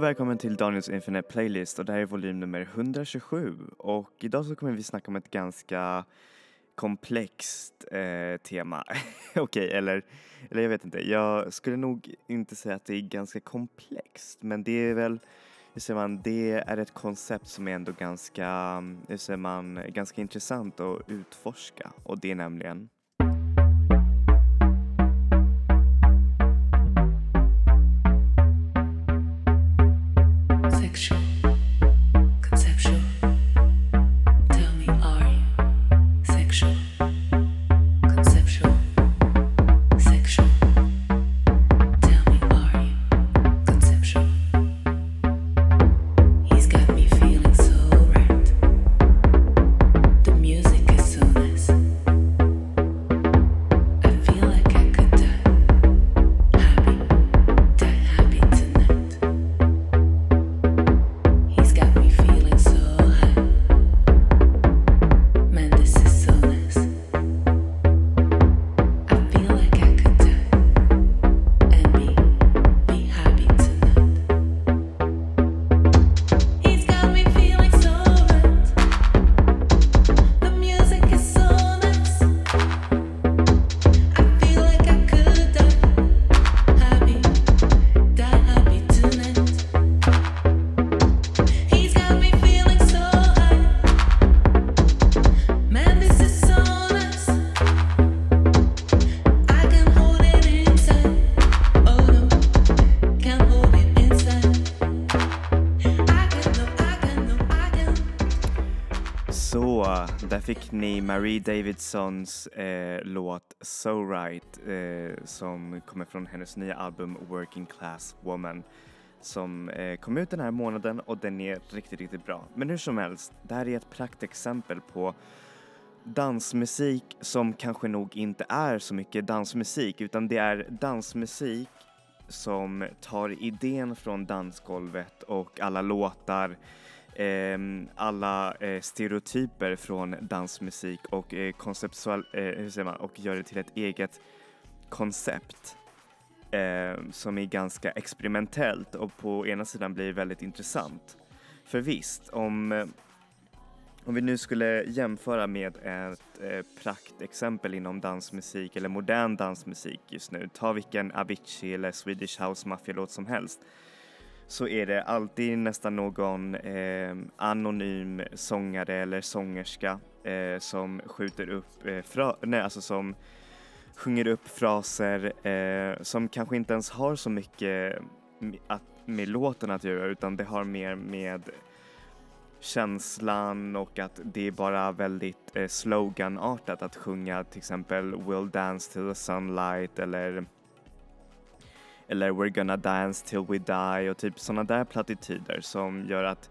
Hej och välkommen till Daniels Infinite Playlist och det här är volym nummer 127 och idag så kommer vi snacka om ett ganska komplext eh, tema. Okej, okay, eller, eller jag vet inte. Jag skulle nog inte säga att det är ganska komplext men det är väl hur säger man, det är ett koncept som är ändå ganska, mm, hur säger man, ganska intressant att utforska och det är nämligen Marie Davidsons eh, låt So Right eh, som kommer från hennes nya album Working Class Woman som eh, kom ut den här månaden och den är riktigt, riktigt bra. Men hur som helst, det här är ett praktexempel på dansmusik som kanske nog inte är så mycket dansmusik utan det är dansmusik som tar idén från dansgolvet och alla låtar Ehm, alla eh, stereotyper från dansmusik och eh, konceptual, eh, hur säger man, och gör det till ett eget koncept ehm, som är ganska experimentellt och på ena sidan blir väldigt intressant. För visst, om, eh, om vi nu skulle jämföra med ett eh, praktexempel inom dansmusik eller modern dansmusik just nu, ta vilken Avicii eller Swedish House Mafia-låt som helst så är det alltid nästan någon eh, anonym sångare eller sångerska eh, som skjuter upp, eh, fra- nej alltså som sjunger upp fraser eh, som kanske inte ens har så mycket att, med låten att göra utan det har mer med känslan och att det är bara väldigt eh, sloganartat att sjunga till exempel We'll dance till the sunlight eller eller We're gonna dance till we die och typ sådana där plattityder som gör att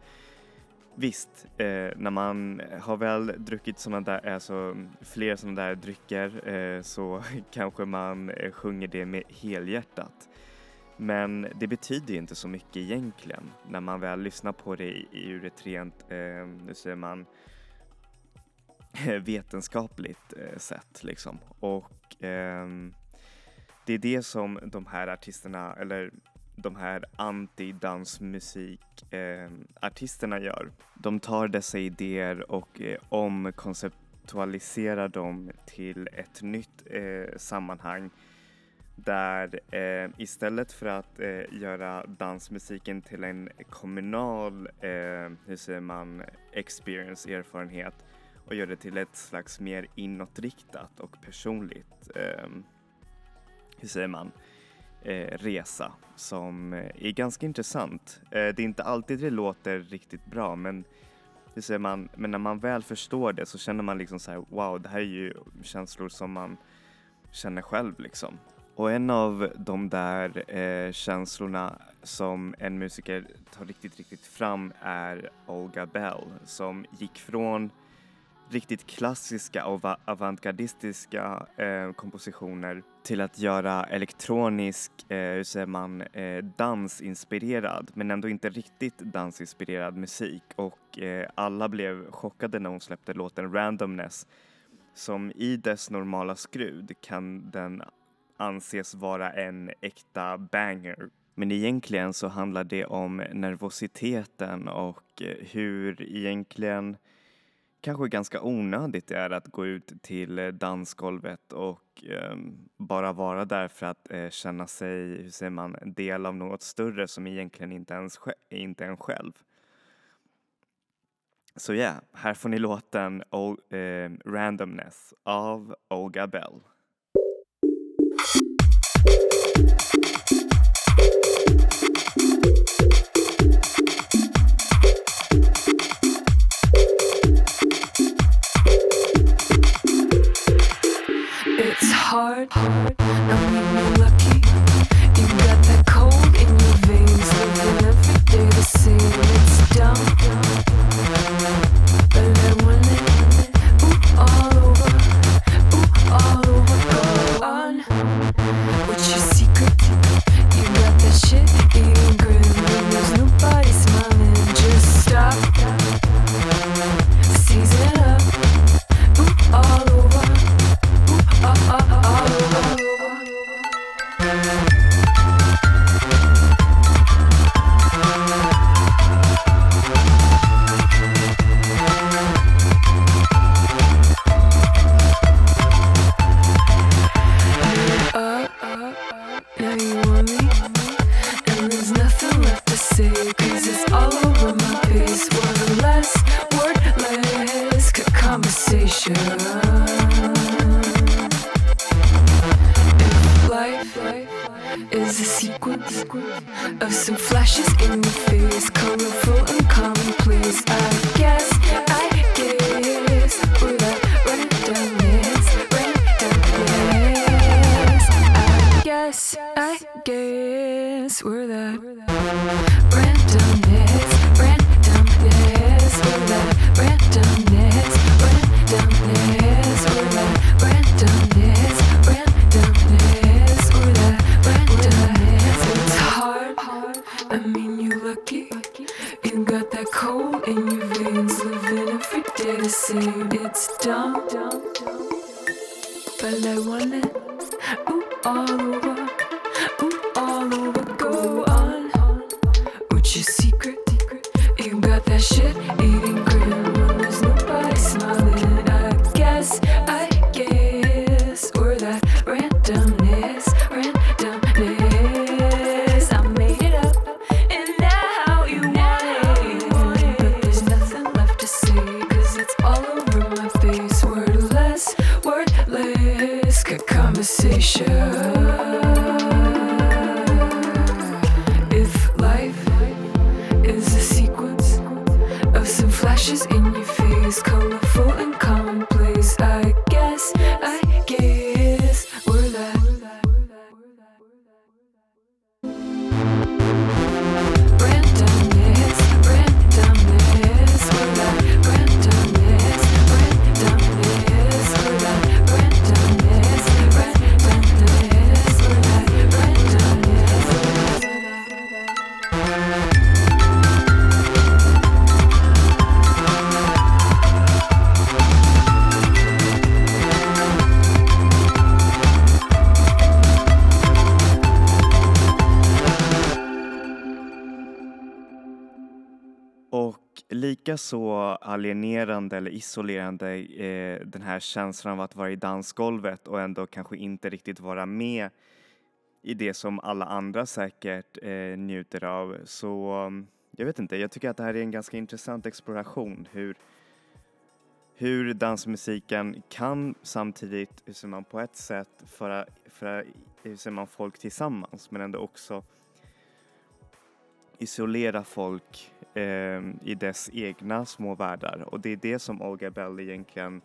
Visst, eh, när man har väl druckit sådana där, alltså fler sådana där drycker eh, så kanske man eh, sjunger det med helhjärtat. Men det betyder inte så mycket egentligen när man väl lyssnar på det ur ett rent, eh, nu säger man, vetenskapligt eh, sätt liksom. Och ehm, det är det som de här artisterna, eller de här anti-dansmusik-artisterna eh, gör. De tar dessa idéer och eh, omkonceptualiserar dem till ett nytt eh, sammanhang där eh, istället för att eh, göra dansmusiken till en kommunal, eh, hur säger man, experience, erfarenhet och göra det till ett slags mer inåtriktat och personligt eh, hur säger man, eh, resa som eh, är ganska intressant. Eh, det är inte alltid det låter riktigt bra men hur säger man, men när man väl förstår det så känner man liksom så här, wow det här är ju känslor som man känner själv liksom. Och en av de där eh, känslorna som en musiker tar riktigt, riktigt fram är Olga Bell som gick från riktigt klassiska och avantgardistiska eh, kompositioner till att göra elektronisk, eh, hur säger man, eh, dansinspirerad men ändå inte riktigt dansinspirerad musik. Och eh, alla blev chockade när hon släppte låten Randomness som i dess normala skrud kan den anses vara en äkta banger. Men egentligen så handlar det om nervositeten och eh, hur egentligen kanske ganska onödigt det är att gå ut till eh, dansgolvet och eh, bara vara där för att eh, känna sig, hur säger man, del av något större som egentligen inte ens inte en själv. Så ja, yeah, här får ni låten o eh, Randomness av Olga Bell. Hard. Mean, you're lucky. You got that cold in your veins, living every day the same. You got that cold in your veins, living every day the same. It's dumb, but I want it. Ooh, all over, ooh, all over. Go on. What's your secret? You got that shit eating lika så alienerande eller isolerande eh, den här känslan av att vara i dansgolvet och ändå kanske inte riktigt vara med i det som alla andra säkert eh, njuter av. Så mm, jag vet inte, jag tycker att det här är en ganska intressant exploration hur, hur dansmusiken kan samtidigt, hur ser man, på ett sätt föra, föra hur ser man, folk tillsammans men ändå också isolera folk eh, i dess egna små världar och det är det som Olga Bell egentligen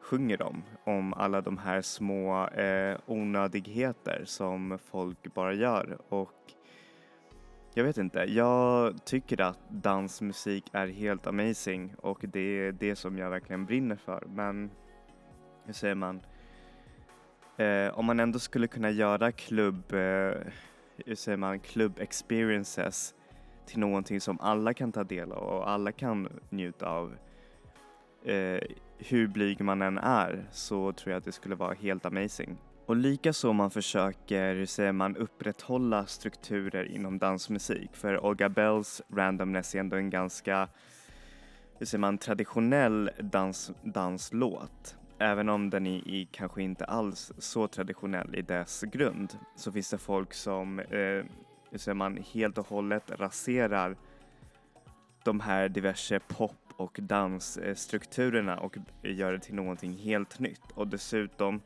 sjunger om. Om alla de här små eh, onödigheter som folk bara gör och jag vet inte, jag tycker att dansmusik är helt amazing och det är det som jag verkligen brinner för men hur säger man? Eh, om man ändå skulle kunna göra klubb eh, hur säger man, club experiences till någonting som alla kan ta del av och alla kan njuta av. Eh, hur blyg man än är så tror jag att det skulle vara helt amazing. Och likaså om man försöker, hur säger man, upprätthålla strukturer inom dansmusik. För Olga Bells randomness är ändå en ganska, hur säger man, traditionell dans, danslåt. Även om den är, i, kanske inte alls så traditionell i dess grund så finns det folk som, eh, hur säger man, helt och hållet raserar de här diverse pop och dansstrukturerna och gör det till någonting helt nytt. Och dessutom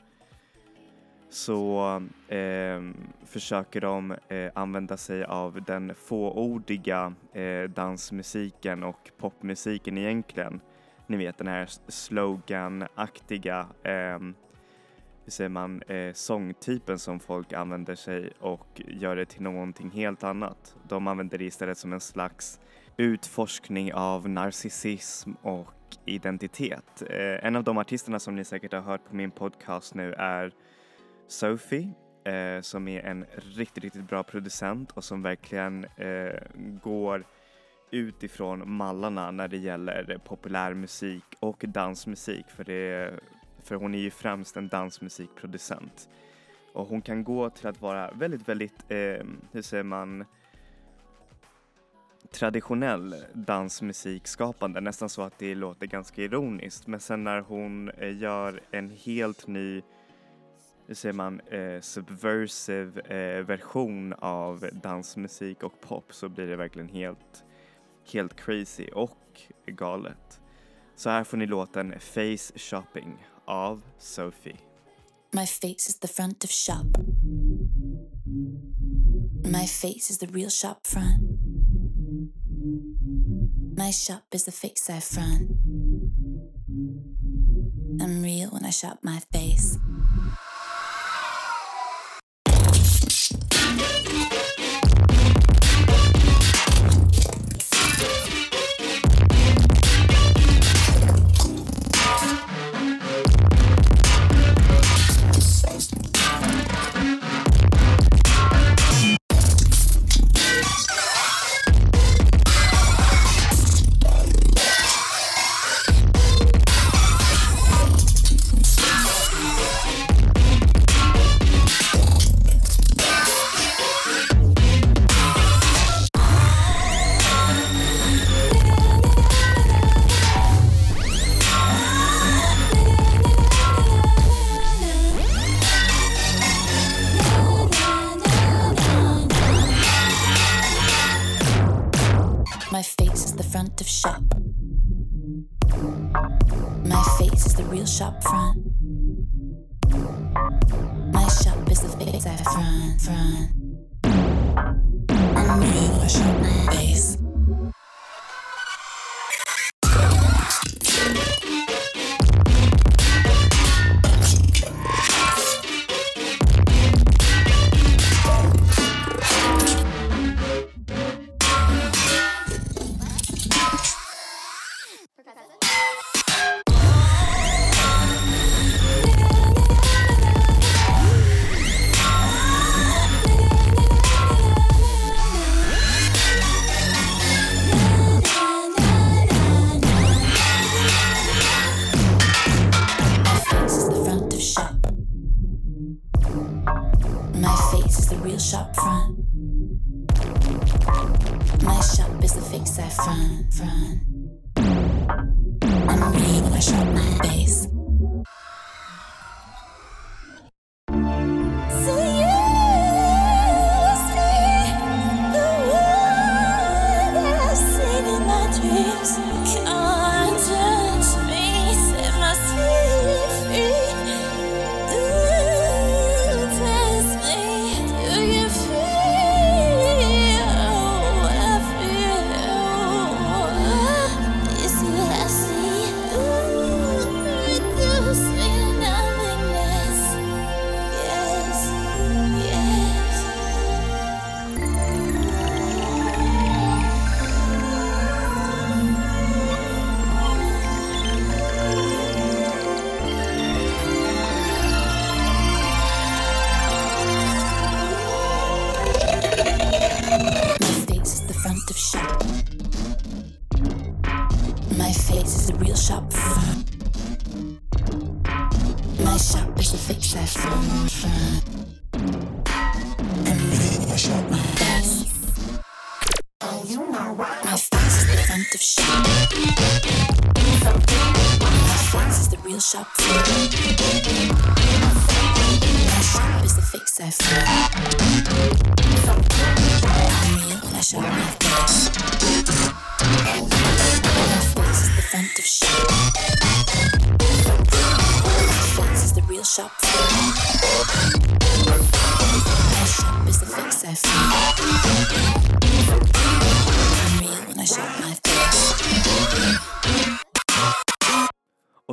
så eh, försöker de eh, använda sig av den fåordiga eh, dansmusiken och popmusiken egentligen. Ni vet den här sloganaktiga eh, hur säger man, eh, sångtypen som folk använder sig och gör det till någonting helt annat. De använder det istället som en slags utforskning av narcissism och identitet. Eh, en av de artisterna som ni säkert har hört på min podcast nu är Sophie eh, som är en riktigt, riktigt bra producent och som verkligen eh, går utifrån mallarna när det gäller populärmusik och dansmusik för, det, för hon är ju främst en dansmusikproducent. Och hon kan gå till att vara väldigt, väldigt, eh, hur säger man, traditionell dansmusikskapande, nästan så att det låter ganska ironiskt. Men sen när hon eh, gör en helt ny, hur säger man, eh, subversive eh, version av dansmusik och pop så blir det verkligen helt, helt crazy och galet. Så här får ni låten Face Shopping av Sophie. My face is the front of shop. My face is the real shop front. My shop is the face I front. I'm real when I shop my face.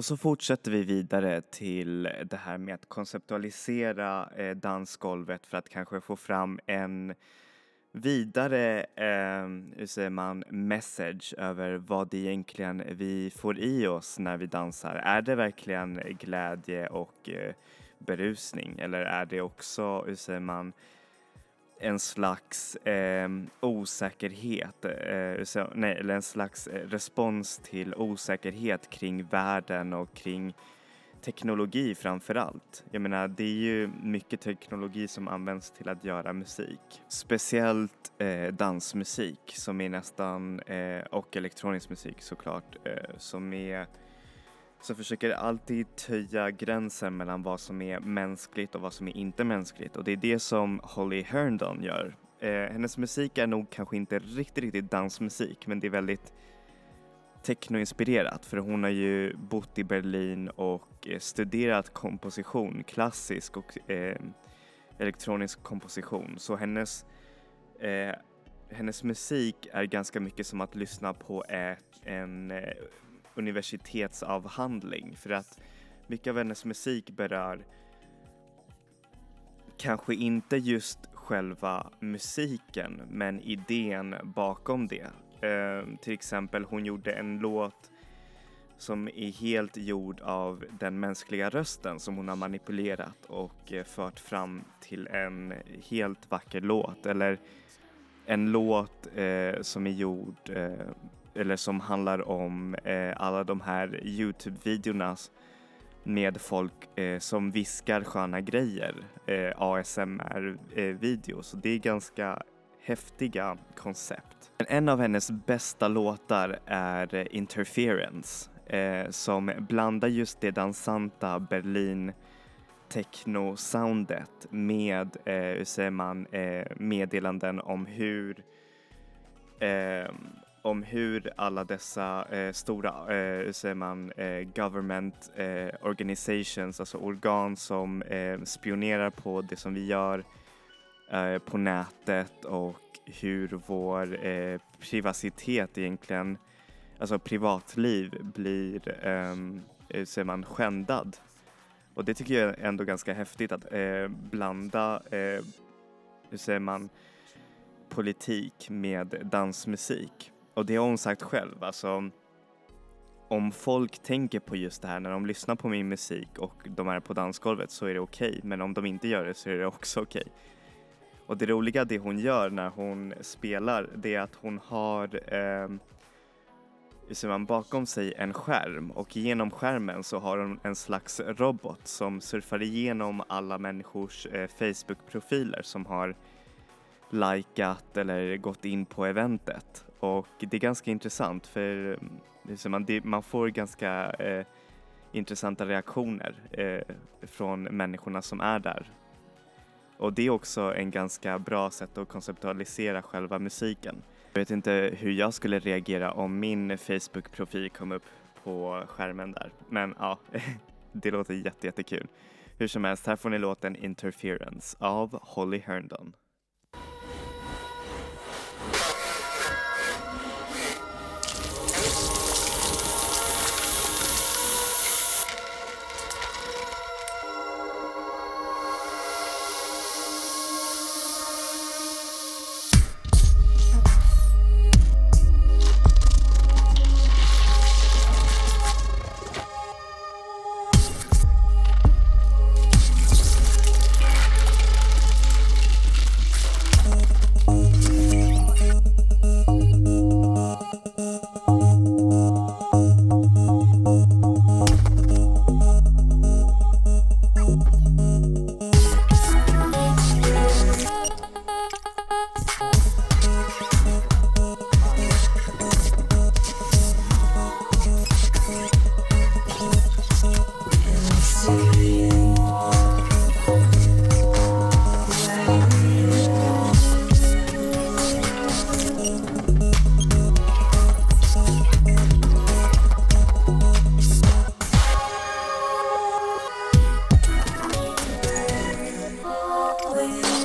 Så fortsätter vi vidare till det här med att konceptualisera eh, dansgolvet för att kanske få fram en vidare, eh, hur säger man, message över vad det egentligen vi får i oss när vi dansar. Är det verkligen glädje och eh, berusning eller är det också, hur säger man, en slags eh, osäkerhet, eh, så, nej, eller en slags eh, respons till osäkerhet kring världen och kring teknologi framför allt. Jag menar, det är ju mycket teknologi som används till att göra musik. Speciellt eh, dansmusik som är nästan, eh, och elektronisk musik såklart, eh, som är så försöker alltid töja gränsen mellan vad som är mänskligt och vad som är inte mänskligt och det är det som Holly Herndon gör. Eh, hennes musik är nog kanske inte riktigt, riktigt dansmusik men det är väldigt technoinspirerat för hon har ju bott i Berlin och eh, studerat komposition, klassisk och eh, elektronisk komposition så hennes eh, hennes musik är ganska mycket som att lyssna på ett, en eh, universitetsavhandling för att mycket av hennes musik berör kanske inte just själva musiken men idén bakom det. Eh, till exempel hon gjorde en låt som är helt gjord av den mänskliga rösten som hon har manipulerat och eh, fört fram till en helt vacker låt eller en låt eh, som är gjord eh, eller som handlar om eh, alla de här Youtube-videorna med folk eh, som viskar sköna grejer, eh, ASMR-videos. Eh, det är ganska häftiga koncept. Men en av hennes bästa låtar är eh, Interference eh, som blandar just det dansanta Berlin techno-soundet med, eh, hur säger man, eh, meddelanden om hur eh, om hur alla dessa eh, stora, eh, hur säger man, eh, government eh, organizations, alltså organ som eh, spionerar på det som vi gör eh, på nätet och hur vår eh, privacitet egentligen, alltså privatliv blir, eh, hur säger man, skändad. Och det tycker jag är ändå ganska häftigt att eh, blanda, eh, hur säger man, politik med dansmusik. Och det har hon sagt själv, alltså om folk tänker på just det här när de lyssnar på min musik och de är på dansgolvet så är det okej, okay. men om de inte gör det så är det också okej. Okay. Och det roliga det hon gör när hon spelar det är att hon har eh, ser man bakom sig en skärm och genom skärmen så har hon en slags robot som surfar igenom alla människors eh, Facebook-profiler som har likat eller gått in på eventet och det är ganska intressant för eh, man, det, man får ganska eh, intressanta reaktioner eh, från människorna som är där. Och det är också en ganska bra sätt att konceptualisera själva musiken. Jag vet inte hur jag skulle reagera om min Facebook-profil kom upp på skärmen där. Men ja, det låter jätte, jättekul. Hur som helst, här får ni låten Interference av Holly Herndon.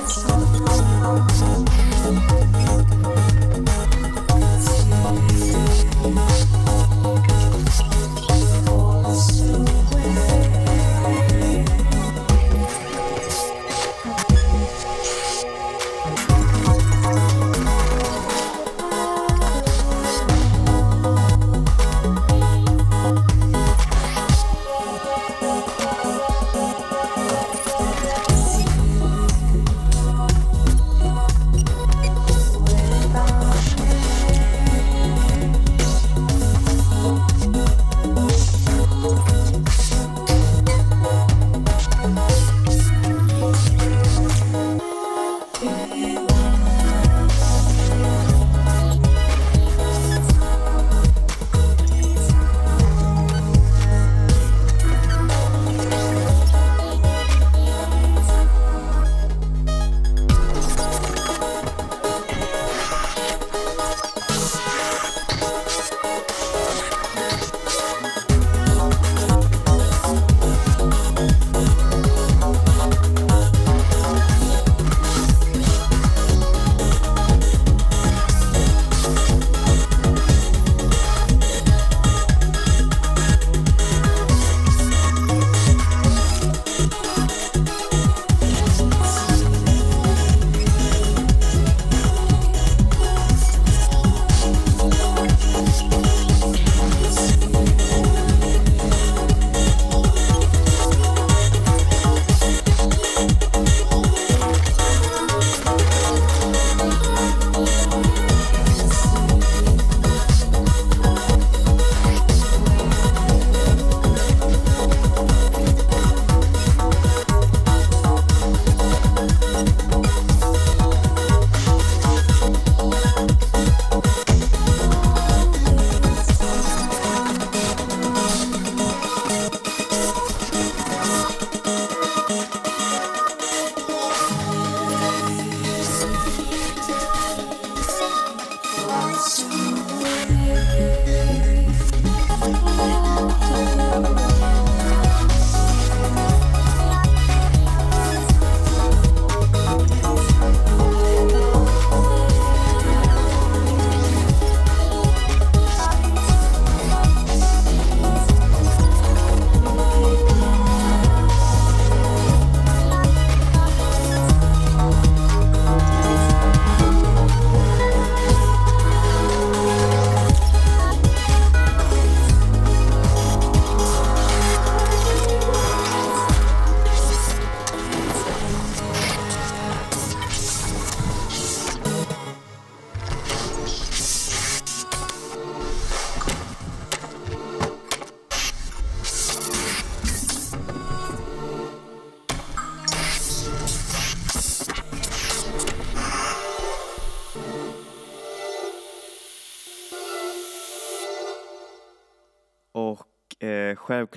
Yeah.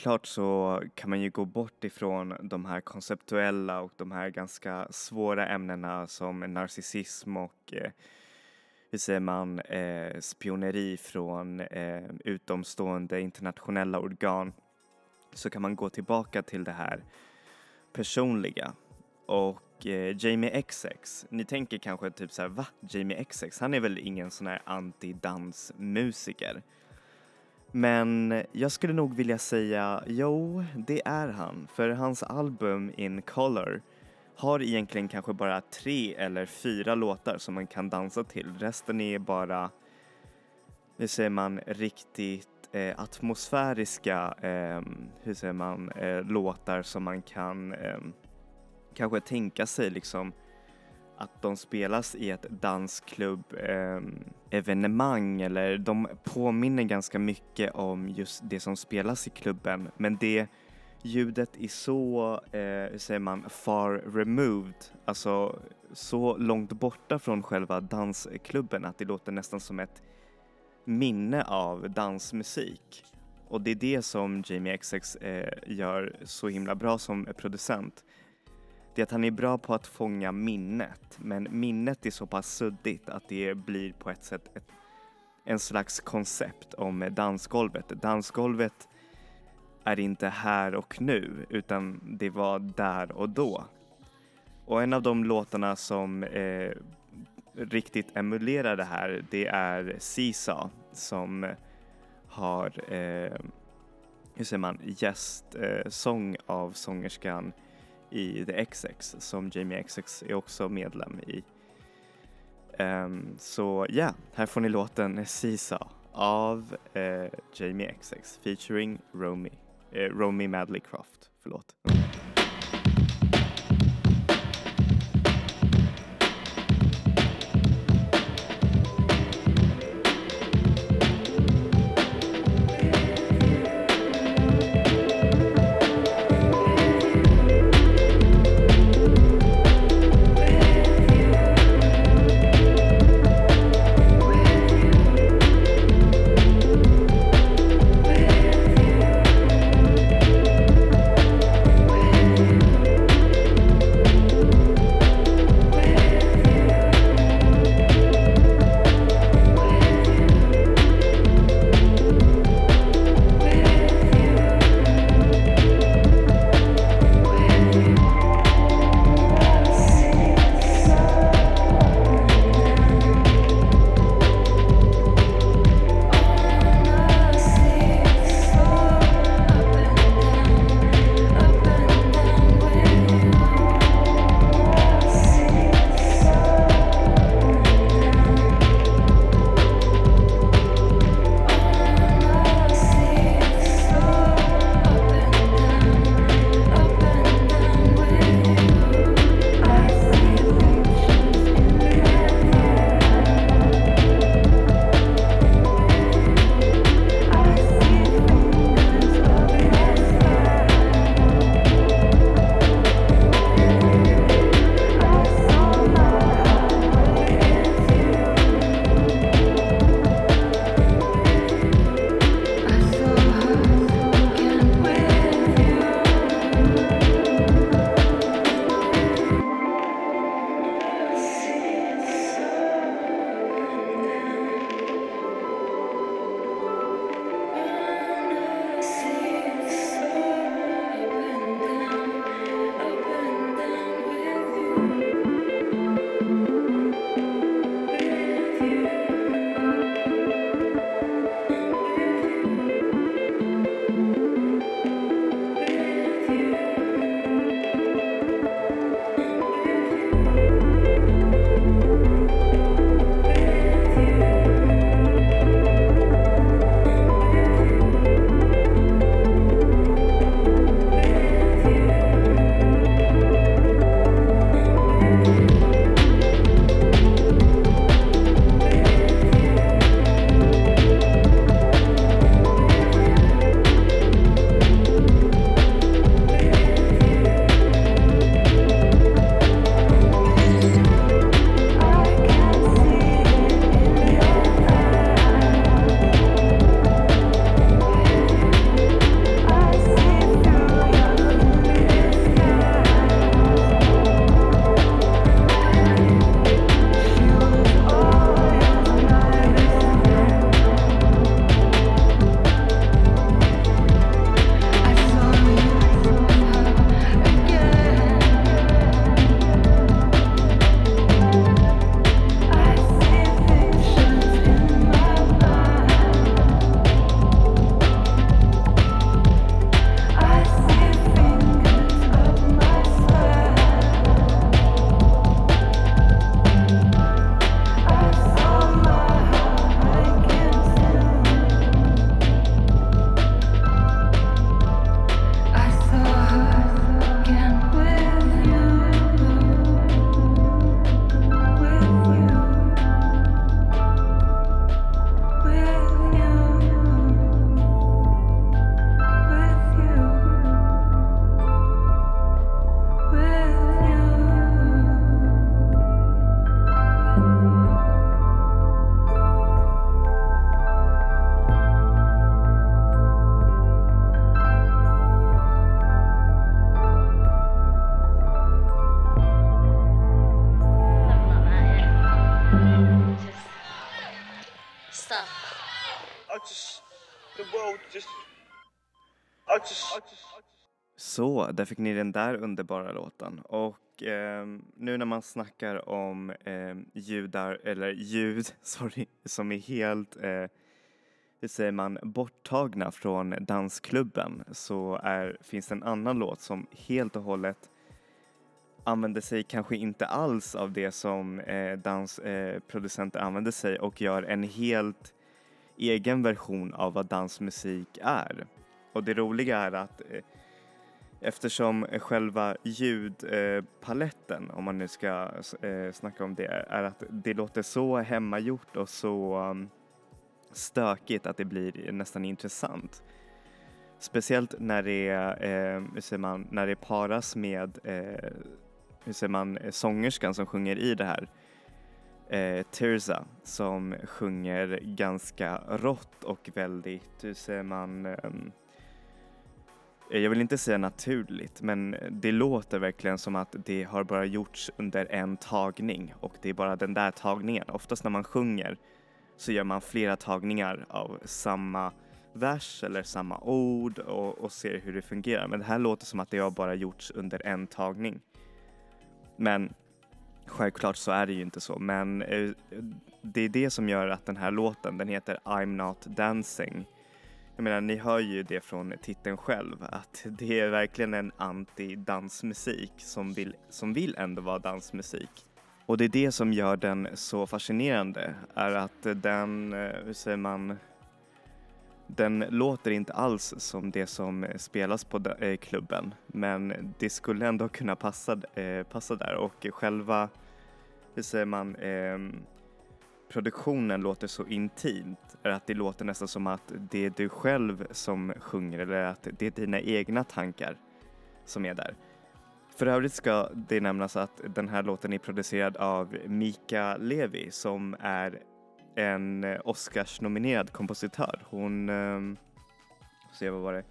Självklart så kan man ju gå bort ifrån de här konceptuella och de här ganska svåra ämnena som narcissism och eh, hur säger man, eh, spioneri från eh, utomstående internationella organ så kan man gå tillbaka till det här personliga. Och eh, Jamie XX, ni tänker kanske typ såhär, va? Jamie XX, han är väl ingen sån här anti-dansmusiker? Men jag skulle nog vilja säga, jo, det är han. För hans album In Color har egentligen kanske bara tre eller fyra låtar som man kan dansa till. Resten är bara, hur säger man, riktigt eh, atmosfäriska, eh, hur säger man, eh, låtar som man kan ehm, kanske tänka sig liksom att de spelas i ett dansklubb eh, eller de påminner ganska mycket om just det som spelas i klubben men det ljudet är så, eh, hur säger man, far removed, alltså så långt borta från själva dansklubben att det låter nästan som ett minne av dansmusik. Och det är det som Jamie XX eh, gör så himla bra som producent. Det är att han är bra på att fånga minnet, men minnet är så pass suddigt att det blir på ett sätt ett, en slags koncept om dansgolvet. Dansgolvet är inte här och nu, utan det var där och då. Och en av de låtarna som eh, riktigt emulerar det här, det är Sisa som har, eh, hur säger man, gästsång eh, av sångerskan i The XX som Jamie XX är också medlem i. Um, så ja, yeah, här får ni låten Sisa av uh, Jamie XX featuring Romy, uh, Romy Madley Croft. Förlåt. Mm. Så, där fick ni den där underbara låten. Och eh, nu när man snackar om eh, ljudar, eller ljud, sorry, som är helt, eh, hur säger man, borttagna från dansklubben så är, finns det en annan låt som helt och hållet använder sig kanske inte alls av det som eh, dansproducenter eh, använder sig och gör en helt egen version av vad dansmusik är. Och det roliga är att eh, eftersom själva ljudpaletten, om man nu ska eh, snacka om det, är att det låter så hemmagjort och så mm, stökigt att det blir nästan intressant. Speciellt när det, eh, hur säger man, när det paras med eh, hur säger man, eh, sångerskan som sjunger i det här. Eh, Tirza som sjunger ganska rått och väldigt, hur säger man, eh, Eh, jag vill inte säga naturligt, men det låter verkligen som att det har bara gjorts under en tagning och det är bara den där tagningen. Oftast när man sjunger så gör man flera tagningar av samma vers eller samma ord och, och ser hur det fungerar. Men det här låter som att det har bara gjorts under en tagning. Men självklart så är det ju inte så. Men eh, det är det som gör att den här låten, den heter I'm Not Dancing jag menar, ni hör ju det från titeln själv att det är verkligen en anti-dansmusik som vill, som vill ändå vara dansmusik. Och det är det som gör den så fascinerande, är att den, eh, hur säger man, den låter inte alls som det som spelas på eh, klubben, men det skulle ändå kunna passa, eh, passa där och själva, hur säger man, ehm, produktionen låter så intimt är att det låter nästan som att det är du själv som sjunger eller att det är dina egna tankar som är där. För övrigt ska det nämnas att den här låten är producerad av Mika Levi som är en Oscars-nominerad kompositör. Hon, eh, se vad var det?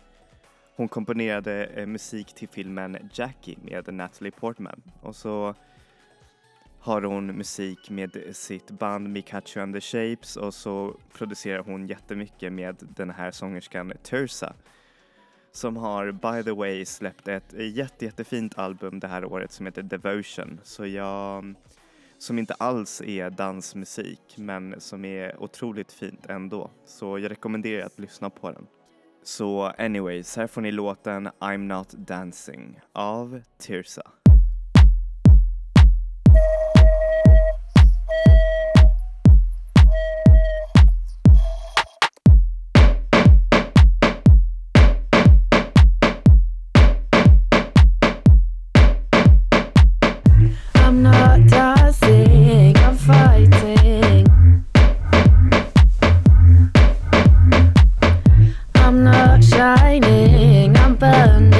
Hon komponerade eh, musik till filmen Jackie med Natalie Portman och så har hon musik med sitt band Mikachu and the Shapes och så producerar hon jättemycket med den här sångerskan Tursa som har by the way släppt ett jätte, jättefint album det här året som heter Devotion. Så jag, som inte alls är dansmusik men som är otroligt fint ändå. Så jag rekommenderar att lyssna på den. Så anyways, här får ni låten I'm Not Dancing av Tirsa. shining. I'm burning.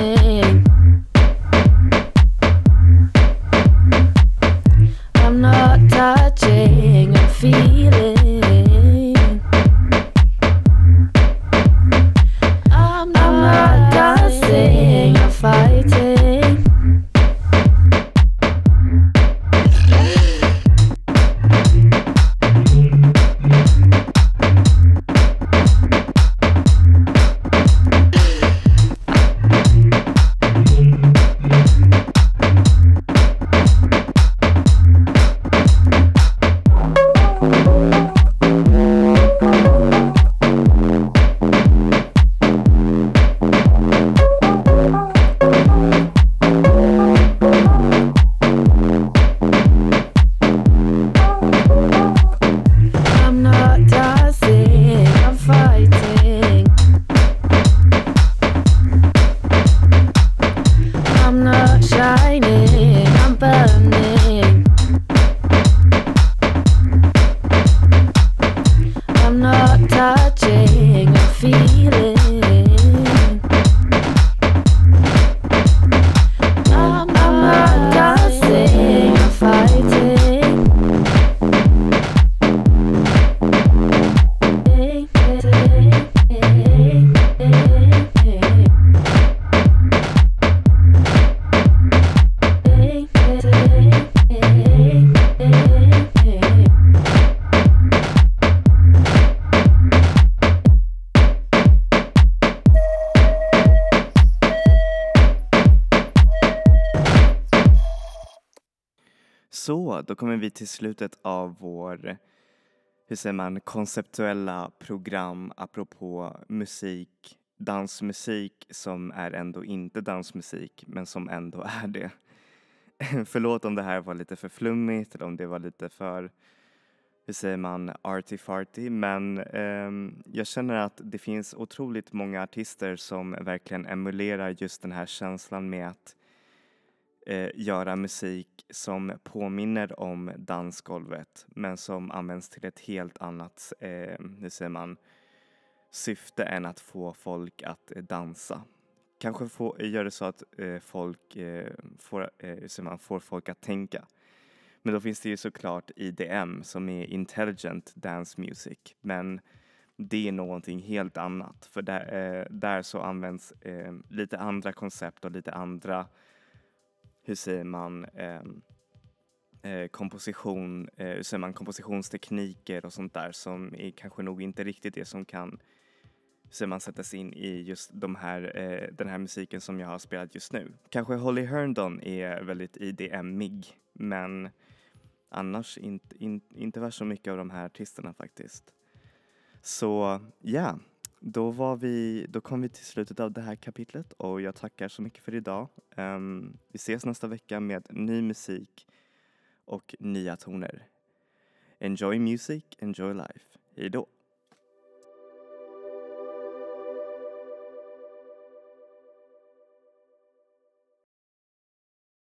feet. Till slutet av vår, hur säger man, konceptuella program apropå musik, dansmusik som är ändå inte dansmusik men som ändå är det. Förlåt om det här var lite för flummigt eller om det var lite för, hur säger man, arty-farty men eh, jag känner att det finns otroligt många artister som verkligen emulerar just den här känslan med att eh, göra musik som påminner om dansgolvet men som används till ett helt annat, eh, hur säger man, syfte än att få folk att eh, dansa. Kanske få, eh, gör det så att eh, folk eh, får, eh, säger man får folk att tänka. Men då finns det ju såklart IDM som är Intelligent Dance Music. Men det är någonting helt annat för där, eh, där så används eh, lite andra koncept och lite andra, hur säger man, ehm, eh, komposition, eh, hur säger man, kompositionstekniker och sånt där som är kanske nog inte riktigt det som kan så man sättas in i just de här, eh, den här musiken som jag har spelat just nu. Kanske Holly Herndon är väldigt IDM-mig men annars inte, in, inte värst så mycket av de här artisterna faktiskt. Så ja, då, var vi, då kom vi till slutet av det här kapitlet och jag tackar så mycket för idag. Um, vi ses nästa vecka med ny musik och nya toner. Enjoy music, enjoy life. Hejdå!